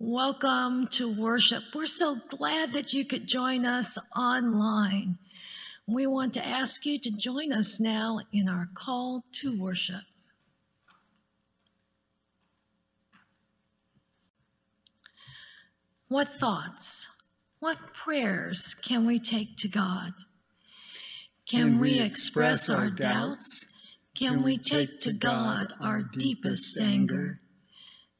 Welcome to worship. We're so glad that you could join us online. We want to ask you to join us now in our call to worship. What thoughts, what prayers can we take to God? Can, can we, express our doubts? Can, can we take to God our deepest anger?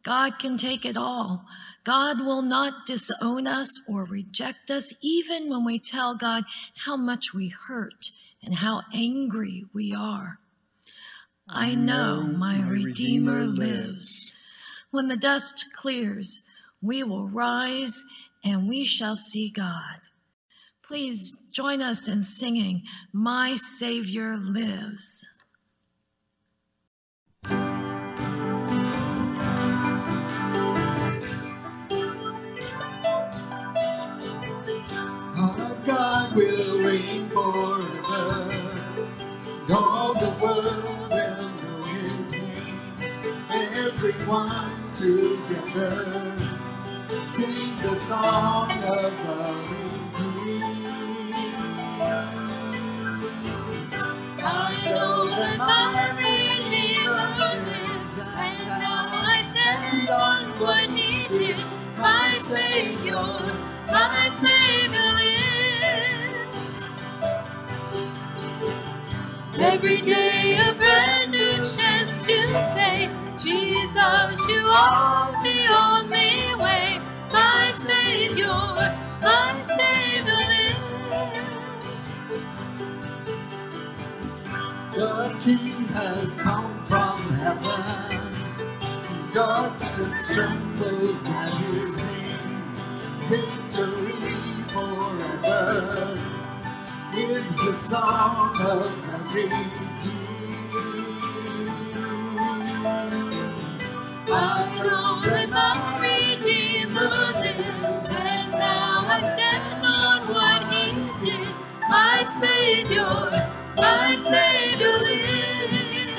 God can take it all. God will not disown us or reject us, even when we tell God how much we hurt and how angry we are. I know my Redeemer lives. When the dust clears, we will rise and we shall see God. Please join us in singing, My Savior Lives. World will know his name. Everyone together sing the song of the redeemed. I know that my Redeemer lives, and now I stand on what he did. My Savior, my Savior lives. Every day you are the only way. My Savior, my Savior. The King has come from heaven. Darkness trembles at his name. Victory forever is the song of the redeemed. I know that my Redeemer lives, and now I stand on what He did. My Savior, my Savior lives.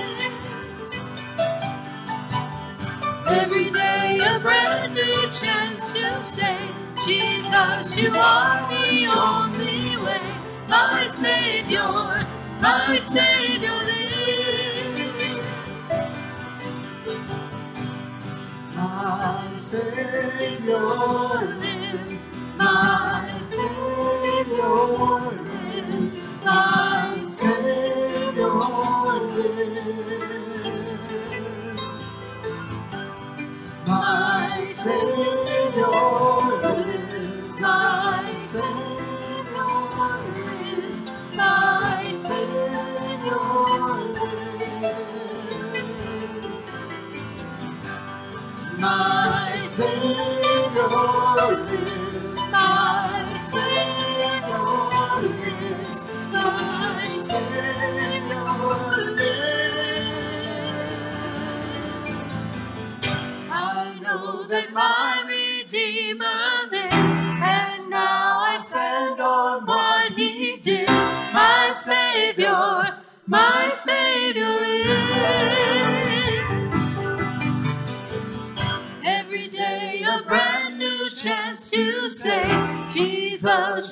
Every day a brand new chance to say, Jesus, you are the only way my Savior, my Savior lives. My Savior lives, my Savior lives, my Savior lives. My Savior My Savior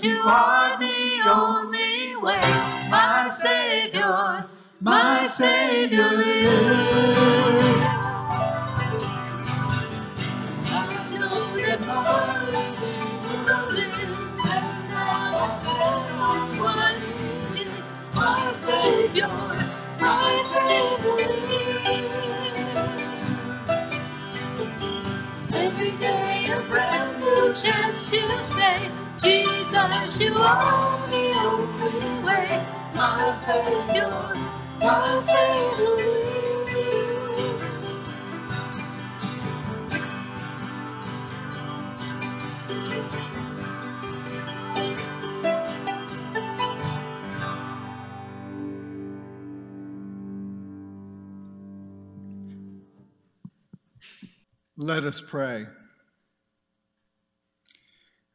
You are the only way. My Savior, my Savior lives. I know that my lives, and now I what my Savior, my Savior Every day a brand new chance to say, Jesus, you are the only way. My Savior, my Savior Let us pray.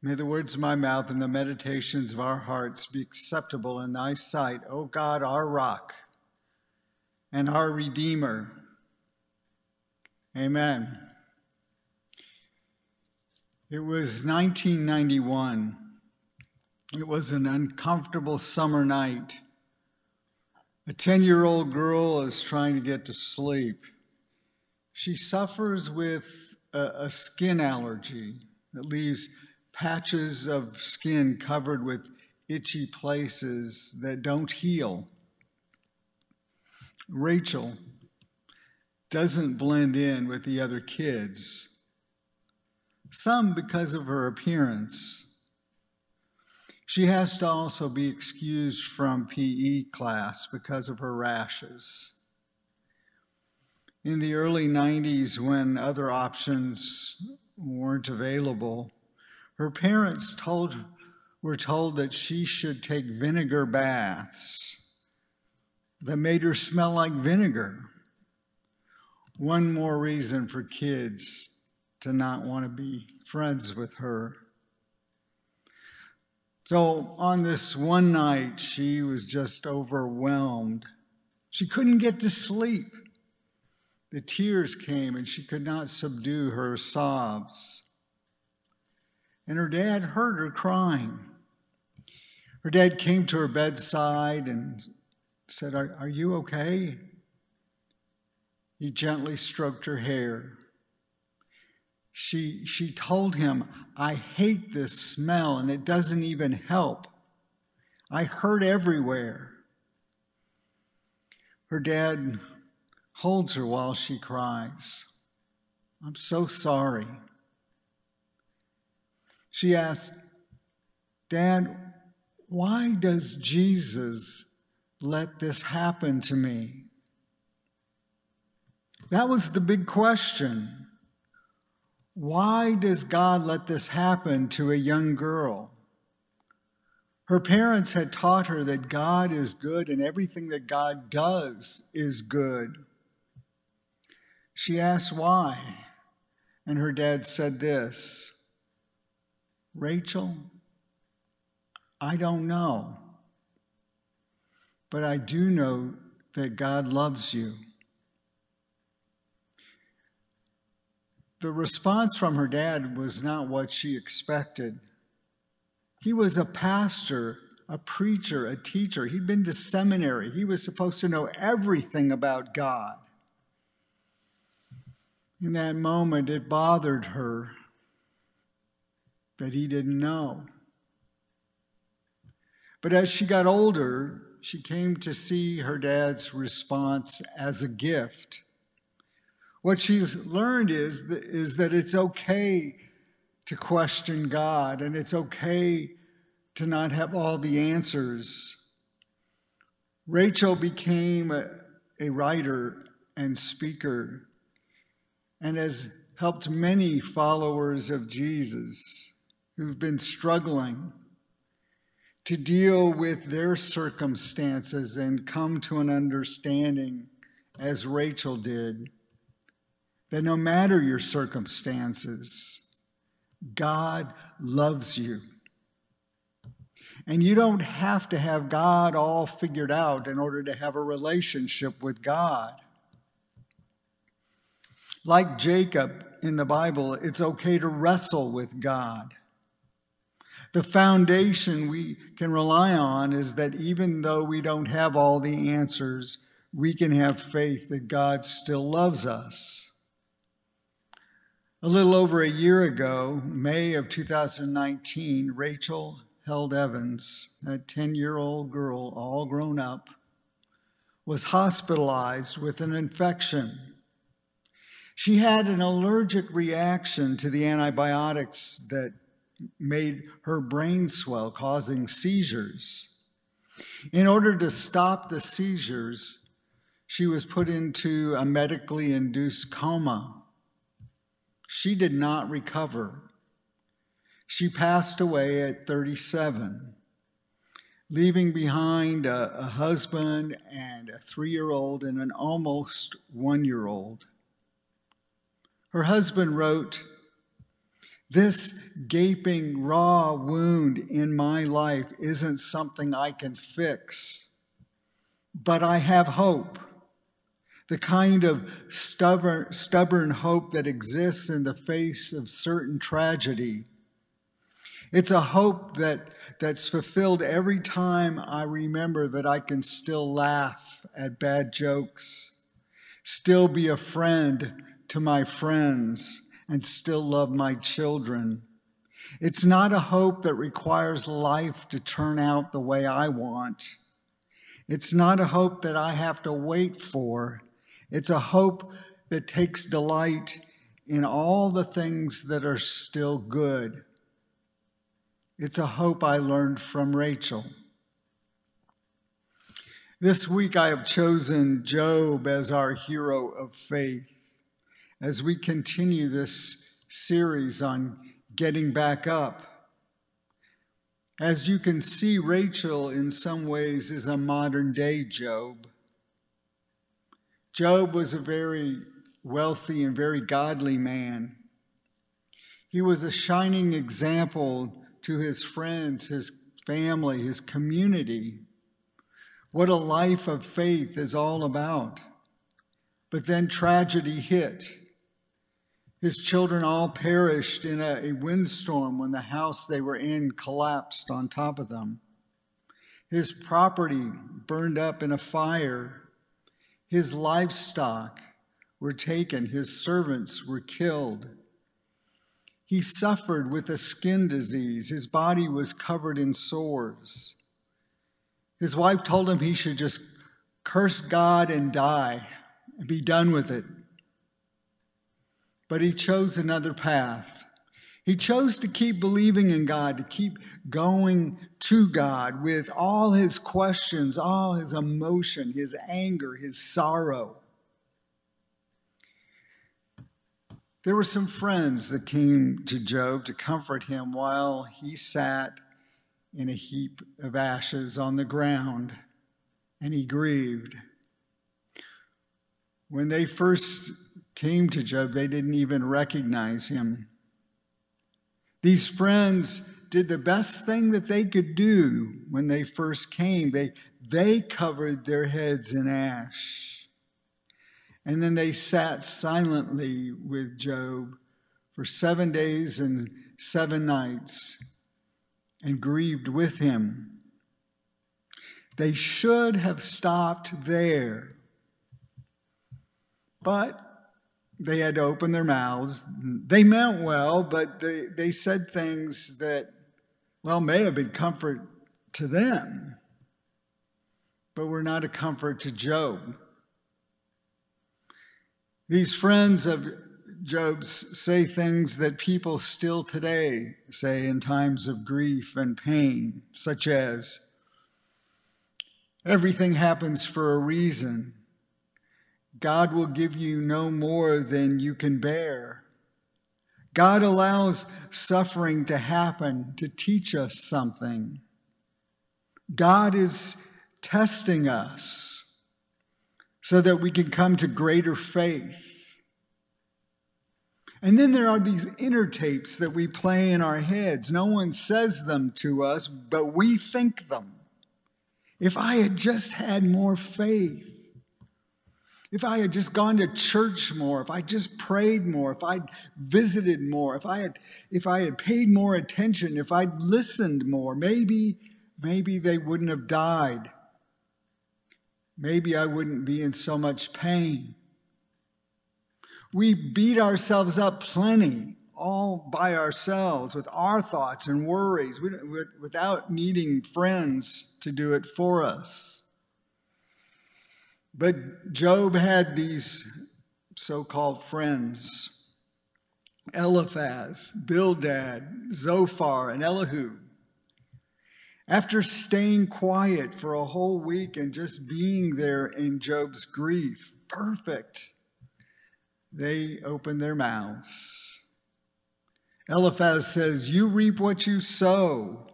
May the words of my mouth and the meditations of our hearts be acceptable in thy sight, O God, our rock and our Redeemer. Amen. It was 1991. It was an uncomfortable summer night. A 10 year old girl is trying to get to sleep. She suffers with a, a, skin allergy that leaves patches of skin covered with itchy places that don't heal. Rachel doesn't blend in with the other kids some because of her appearance. She has to also be excused from PE class because of her rashes. In the early 90s, when other options weren't available, her parents told, were told that she should take vinegar baths that made her smell like vinegar. One more reason for kids to not want to be friends with her. So on this one night, she was just overwhelmed. She couldn't get to sleep. The tears came and she could not subdue her sobs. And her dad heard her crying. Her dad came to her bedside and said, Are, are you okay? He gently stroked her hair. She, she told him, I hate this smell and it doesn't even help. I hurt everywhere. Her dad holds her while she cries. I'm so sorry. She asked, Dad, why does Jesus let this happen to me? That was the big question. Why does God let this happen to a young girl? Her parents had taught her that God is good and everything that God does is good. She asked why, and her dad said this Rachel, I don't know, but I do know that God loves you. The response from her dad was not what she expected. He was a pastor, a preacher, a teacher. He'd been to seminary. He was supposed to know everything about God. In that moment, it bothered her that he didn't know. But as she got older, she came to see her dad's response as a gift. What she's learned is, is that it's okay to question God and it's okay to not have all the answers. Rachel became a, a writer and speaker and has helped many followers of Jesus who've been struggling to deal with their circumstances and come to an understanding as Rachel did that no matter your circumstances, God loves you. And you don't have to have God all figured out in order to have a relationship with God. Like Jacob in the Bible, it's okay to wrestle with God. The foundation we can rely on is that even though we don't have all the answers, we can have faith that God still loves us. A little over a year ago, May of 2019, Rachel Held Evans, a 10 year old girl, all grown up, was hospitalized with an infection. She had an allergic reaction to the antibiotics that made her brain swell, causing seizures. In order to stop the seizures, she was put into a medically induced coma she did not recover. She passed away at 37, leaving behind a, a husband and a three year old and an almost one year old. Her husband wrote, This gaping, raw wound in my life isn't something I can fix, but I have hope the kind of stubborn, stubborn hope that exists in the face of certain tragedy. It's a hope that, that's fulfilled every time I remember that I can still laugh at bad jokes, still be a friend to my friends, and still love my children. It's not a hope that requires life to turn out the way I want. It's not a hope that I have to wait for. It's a hope that takes delight in all the things that are still good. It's a hope I learned from Rachel. This week I have chosen Job as our hero of faith as we continue this series on getting back up. As you can see, Rachel, in some ways, is a modern day Job. Job was a very wealthy and very godly man. He was a shining example to his friends, his family, his community, what a life of faith is all about. But then tragedy hit. His children all perished in a, a, windstorm when the house they were in collapsed on top of them. His property burned up in a fire. His livestock were taken, his servants were killed. He suffered with a skin disease, his body was covered in sores. His wife told him he should just curse God and die and be done with it. But he chose another path. He chose to keep believing in God, to keep going to God with all his questions, all his emotion, his anger, his sorrow. There were some friends that came to Job to comfort him while he sat in a heap of ashes on the ground and he grieved. When they first came to Job, they didn't even recognize him. These friends did the best thing that they could do when they first came. They, they covered their heads in ash. And then they sat silently with Job for seven days and seven nights and grieved with him. They should have stopped there. But they had to open their mouths. They meant well, but they, they said things that, well, may have been comfort to them, but were not a comfort to Job. These friends of Job's say things that people still today say in times of grief and pain, such as, Everything happens for a reason. God will give you no more than you can bear. God allows suffering to happen to teach us something. God is testing us so that we can come to greater faith. And then there are these inner tapes that we play in our heads. No one says them to us, but we think them. If I had just had more faith, if I had just gone to church more, if I just prayed more, if I'd visited more, if I had if I had paid more attention, if I'd listened more, maybe maybe they wouldn't have died. Maybe I wouldn't be in so much pain. We beat ourselves up plenty all by ourselves with our thoughts and worries without needing friends to do it for us. But Job had these so called friends Eliphaz, Bildad, Zophar, and Elihu. After staying quiet for a whole week and just being there in Job's grief, perfect, they open their mouths. Eliphaz says, You reap what you sow.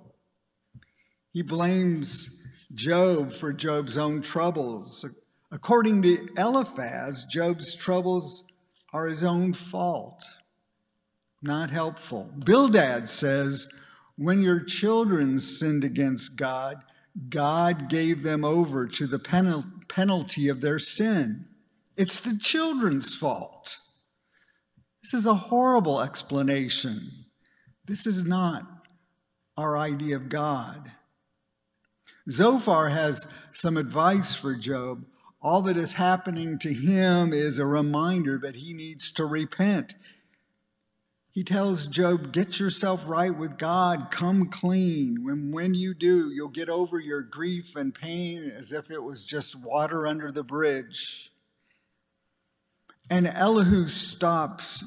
He blames Job for Job's own troubles. According to Eliphaz, Job's troubles are his own fault, not helpful. Bildad says, When your children sinned against God, God gave them over to the penalty of their sin. It's the children's fault. This is a horrible explanation. This is not our idea of God. Zophar has some advice for Job. All that is happening to him is a reminder that he needs to repent. He tells Job, Get yourself right with God, come clean. When, when you do, you'll get over your grief and pain as if it was just water under the bridge. And Elihu stops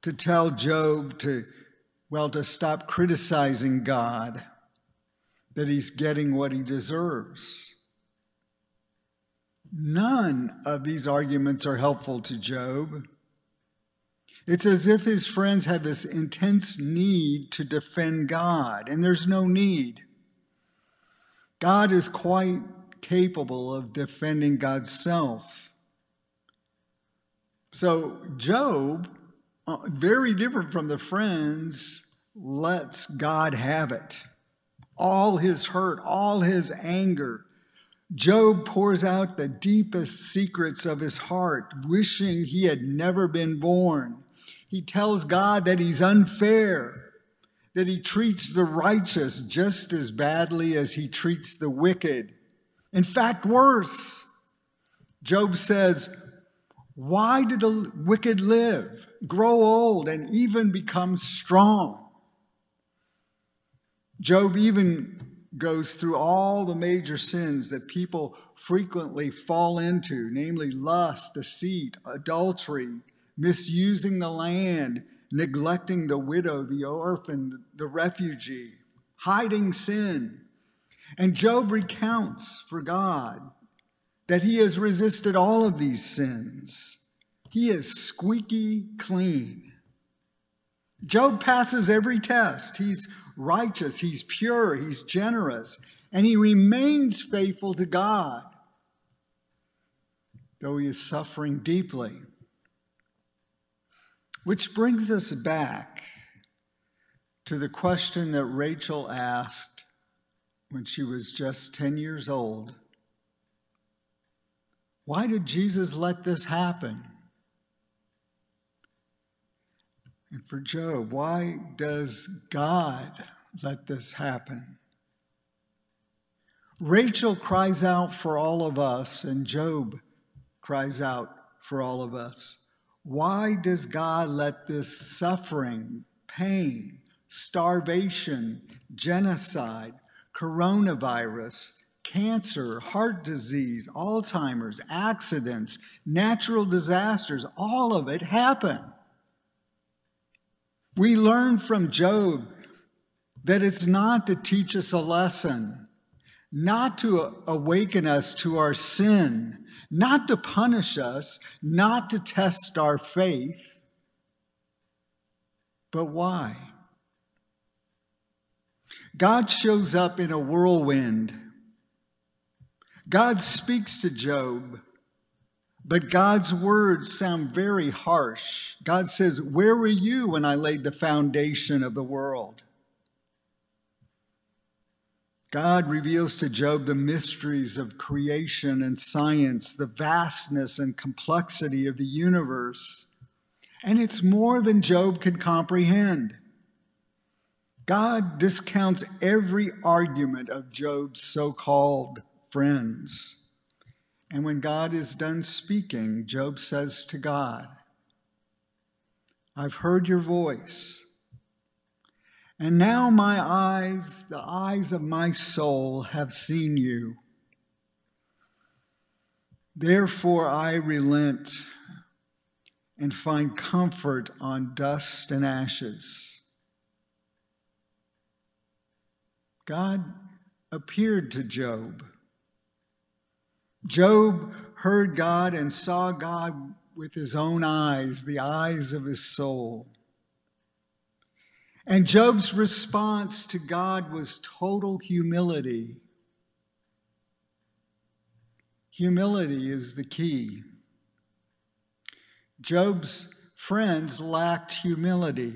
to tell Job to, well, to stop criticizing God that he's getting what he deserves. None of these arguments are helpful to Job. It's as if his friends have this intense need to defend God, and there's no need. God is quite capable of defending God's self. So, Job, uh, very different from the friends, lets God have it all his hurt, all his anger. Job pours out the deepest secrets of his heart, wishing he had never been born. He tells God that he's unfair, that he treats the righteous just as badly as he treats the wicked. In fact, worse. Job says, Why do the wicked live, grow old, and even become strong? Job even goes through all the major sins that people frequently fall into, namely lust, deceit, adultery, misusing the land, neglecting the widow, the orphan, the refugee, hiding sin. And Job recounts for God that he has resisted all of these sins. He is squeaky clean. Job passes every test. He's righteous, he's pure, he's generous, and he remains faithful to God, though he is suffering deeply. Which brings us back to the question that Rachel asked when she was just 10 years old Why did Jesus let this happen? And for Job, why does God let this happen? Rachel cries out for all of us, and Job cries out for all of us. Why does God let this suffering, pain, starvation, genocide, coronavirus, cancer, heart disease, Alzheimer's, accidents, natural disasters, all of it happen? We learn from Job that it's not to teach us a lesson, not to awaken us to our sin, not to punish us, not to test our faith. But why? God shows up in a whirlwind. God speaks to Job but God's words sound very harsh. God says, Where were you when I laid the foundation of the world? God reveals to Job the mysteries of creation and science, the vastness and complexity of the universe. And it's more than Job can comprehend. God discounts every argument of Job's so called friends. And when God is done speaking, Job says to God, I've heard your voice. And now my eyes, the eyes of my soul, have seen you. Therefore I relent and find comfort on dust and ashes. God appeared to Job Job heard God and saw God with his own eyes, the eyes of his soul. And Job's response to God was total humility. Humility is the key. Job's friends lacked humility.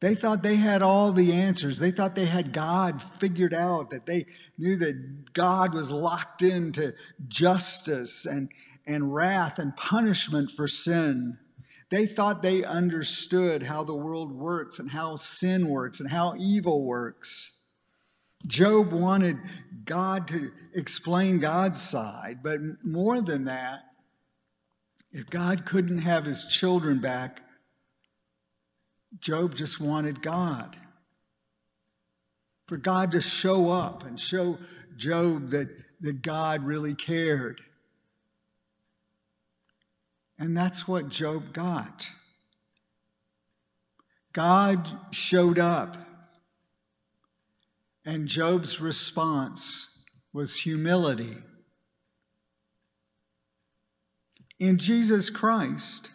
They thought they had all the answers. They thought they had God figured out, that they knew that God was locked into justice and, and wrath and punishment for sin. They thought they understood how the world works and how sin works and how evil works. Job wanted God to explain God's side, but more than that, if God couldn't have his children back, Job just wanted God. For God to show up and show Job that, that God really cared. And that's what Job got. God showed up, and Job's response was humility. In Jesus Christ,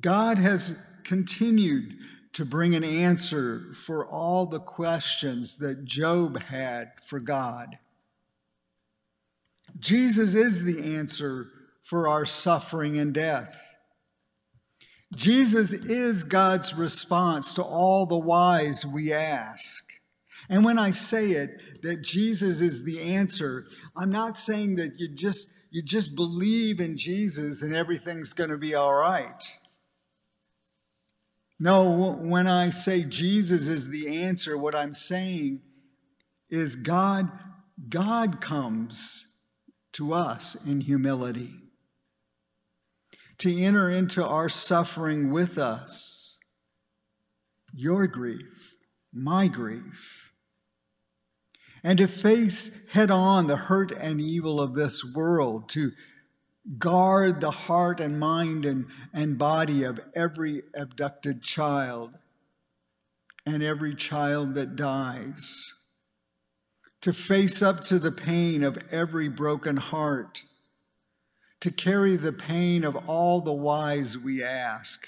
God has continued to bring an answer for all the questions that Job had for God. Jesus is the answer for our suffering and death. Jesus is God's response to all the whys we ask. And when I say it, that Jesus is the answer, I'm not saying that you just, you just believe in Jesus and everything's going to be all right. No, when I say Jesus is the answer, what I'm saying is God, God comes to us in humility to enter into our suffering with us, your grief, my grief, and to face head on the hurt and evil of this world, to guard the heart and mind and, and body of every abducted child and every child that dies, to face up to the pain of every broken heart to carry the pain of all the whys we ask.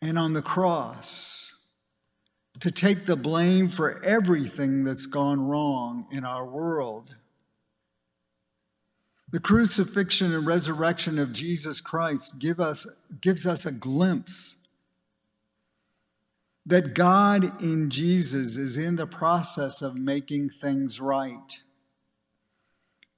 And on the cross, to take the blame for everything that's gone wrong in our world. The crucifixion and resurrection of Jesus Christ give us, gives us a glimpse that God in Jesus is in the process of making things right.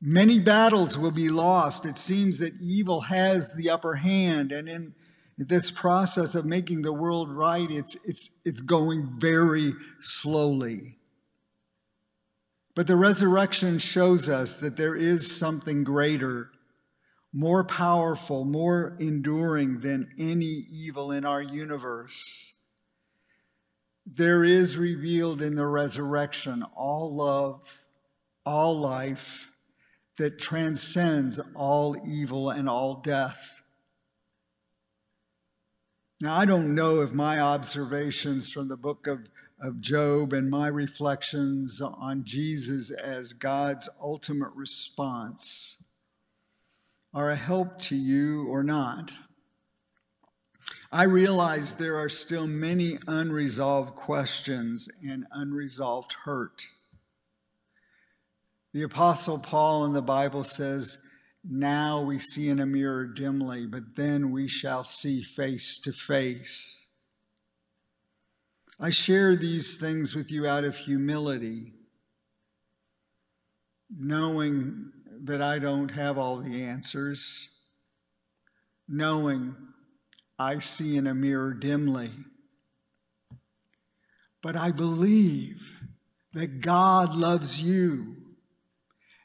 Many battles will be lost. It seems that evil has the upper hand, and in this process of making the world right, it's, it's, it's going very slowly. But the resurrection shows us that there is something greater, more powerful, more enduring than any evil in our universe. There is revealed in the resurrection all love, all life, that transcends all evil and all death. Now, I don't know if my observations from the book of, of Job and my reflections on Jesus as God's ultimate response are a help to you or not. I realize there are still many unresolved questions and unresolved hurt. The Apostle Paul in the Bible says, Now we see in a mirror dimly, but then we shall see face to face. I share these things with you out of humility, knowing that I don't have all the answers, knowing I see in a mirror dimly. But I believe that God loves you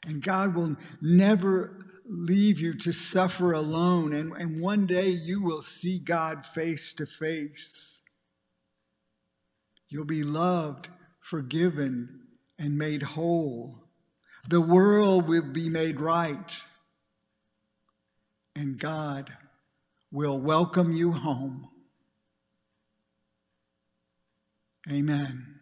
and God will never leave you to suffer alone. And, and one day you will see God face to face. You'll be loved, forgiven, and made whole. The world will be made right. And God will welcome you home. Amen.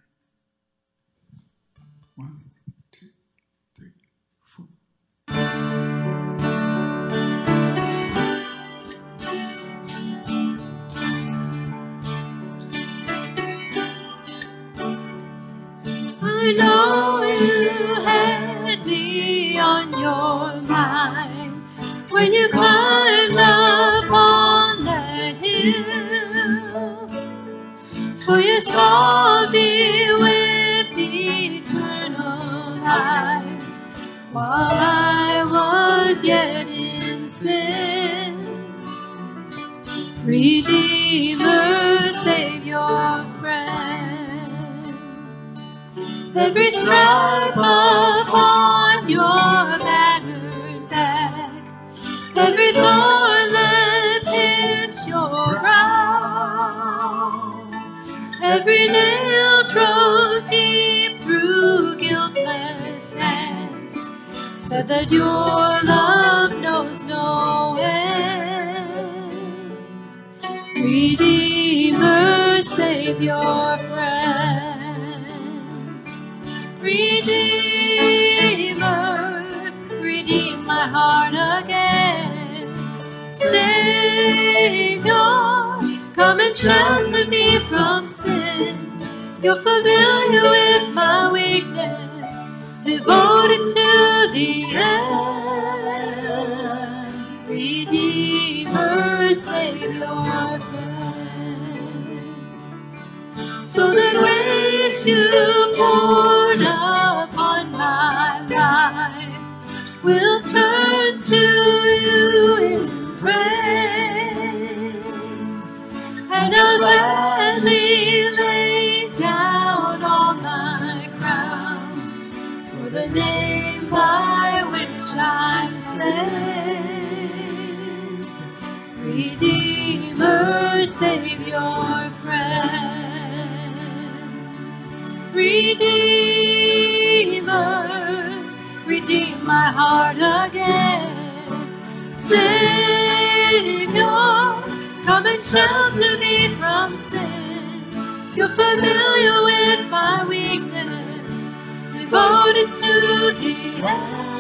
exalt thee with eternal eyes. While I was yet in sin, Redeemer, Savior, friend, every stripe upon your battered back, every thought. Every nail drove deep through guiltless hands, said that your love knows no end. Redeemer, save your friend. Redeemer, redeem my heart again. Savior, come and shelter me from sin. You're familiar with my weakness, devoted to the end. Redeemer, save your friend. So the grace you poured upon my life will turn to you in praise. Lay down all my crowns for the name by which I'm saved. Redeemer, save your friend. Redeemer, redeem my heart again. Savior, come and shelter me from sin. You're familiar with my weakness, devoted to the end.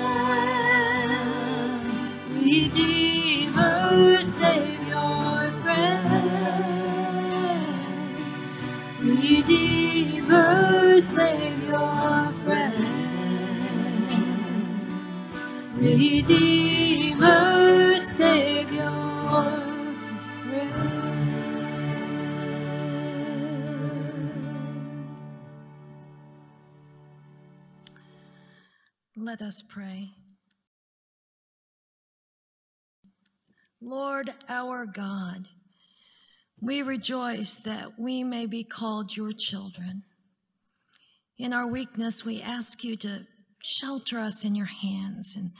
Let us pray. Lord our God, we rejoice that we may be called your children. In our weakness, we ask you to shelter us in your hands and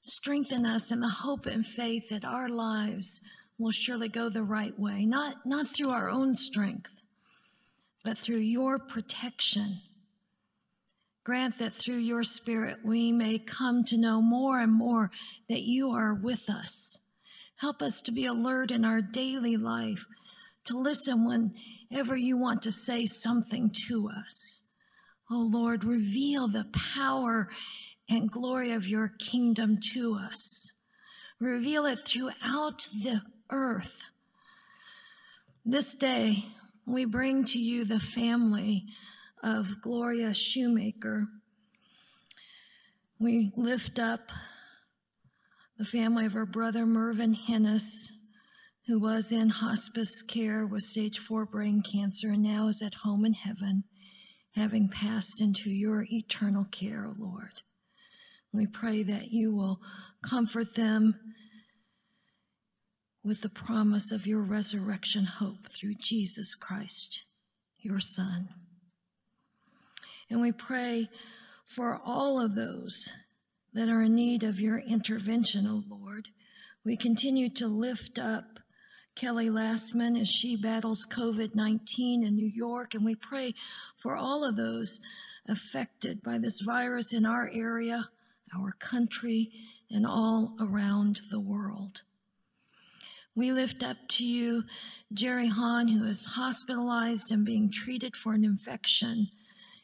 strengthen us in the hope and faith that our lives will surely go the right way, not, not through our own strength, but through your protection. Grant that through your Spirit we may come to know more and more that you are with us. Help us to be alert in our daily life, to listen whenever you want to say something to us. Oh Lord, reveal the power and glory of your kingdom to us. Reveal it throughout the earth. This day, we bring to you the family of Gloria Shoemaker. We lift up the family of her brother Mervyn Hennis, who was in hospice care with stage four brain cancer and now is at home in heaven, having passed into your eternal care, Lord. We pray that you will comfort them with the promise of your resurrection hope through Jesus Christ, your Son. And we pray for all of those that are in need of your intervention, O Lord. We continue to lift up Kelly Lastman as she battles COVID 19 in New York, and we pray for all of those affected by this virus in our area, our country, and all around the world. We lift up to you Jerry Hahn, who is hospitalized and being treated for an infection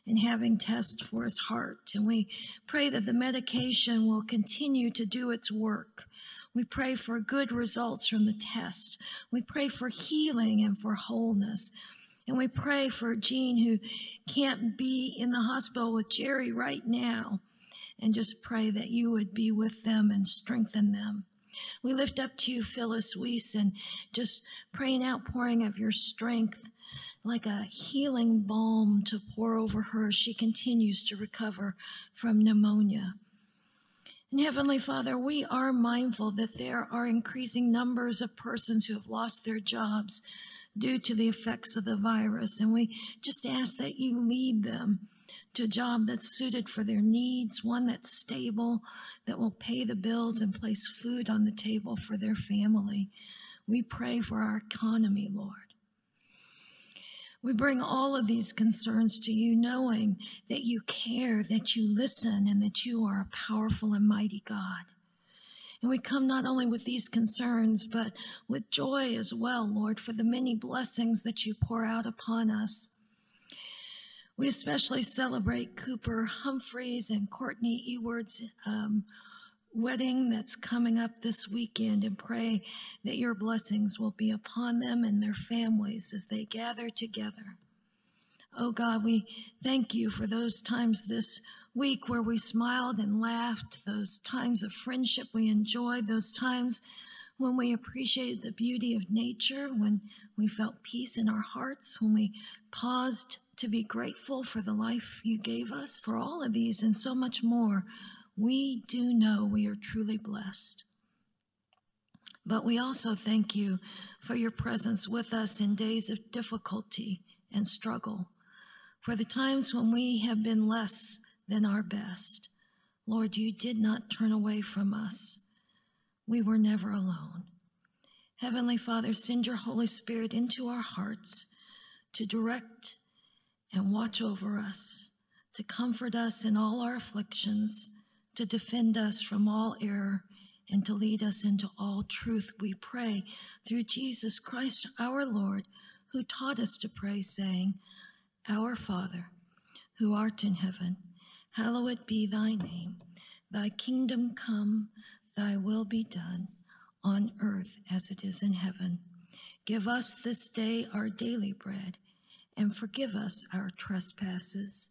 and having tests for his heart. And we pray that the medication will continue to do its work. We pray for good results from the test. We pray for healing and for wholeness. And we pray for Jean, who can't be in the hospital with Jerry right now, and just pray that you would be with them and strengthen them. We lift up to you Phyllis Weiss and just praying outpouring of your strength like a healing balm to pour over her as she continues to recover from pneumonia. And Heavenly Father, we are mindful that there are increasing numbers of persons who have lost their jobs due to the effects of the virus. And we just ask that you lead them to a job that's suited for their needs, one that's stable, that will pay the bills and place food on the table for their family. We pray for our economy, Lord. We bring all of these concerns to you, knowing that you care, that you listen, and that you are a powerful and mighty God. And we come not only with these concerns, but with joy as well, Lord, for the many blessings that you pour out upon us. We especially celebrate Cooper Humphreys and Courtney Eward's um, wedding that's coming up this weekend and pray that your blessings will be upon them and their families as they gather together. Oh God, we thank you for those times this week where we smiled and laughed, those times of friendship we enjoyed, those times when we appreciated the beauty of nature, when we felt peace in our hearts, when we paused to be grateful for the life you gave us. For all of these and so much more, we do know we are truly blessed. But we also thank you for your presence with us in days of difficulty and struggle, for the times when we have been less than our best. Lord, you did not turn away from us. We were never alone. Heavenly Father, send your Holy Spirit into our hearts to direct and watch over us, to comfort us in all our afflictions, to defend us from all error, and to lead us into all truth. We pray through Jesus Christ our Lord, who taught us to pray, saying, Our Father, who art in heaven, Hallowed be thy name. Thy kingdom come, thy will be done, on earth as it is in heaven. Give us this day our daily bread, and forgive us our trespasses,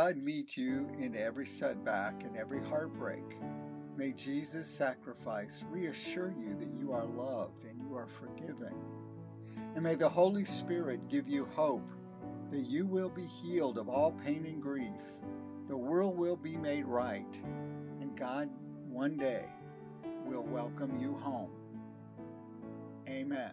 God meet you in every setback and every heartbreak. May Jesus' sacrifice reassure you that you are loved and you are forgiven. And may the Holy Spirit give you hope that you will be healed of all pain and grief. The world will be made right, and God one day will welcome you home. Amen.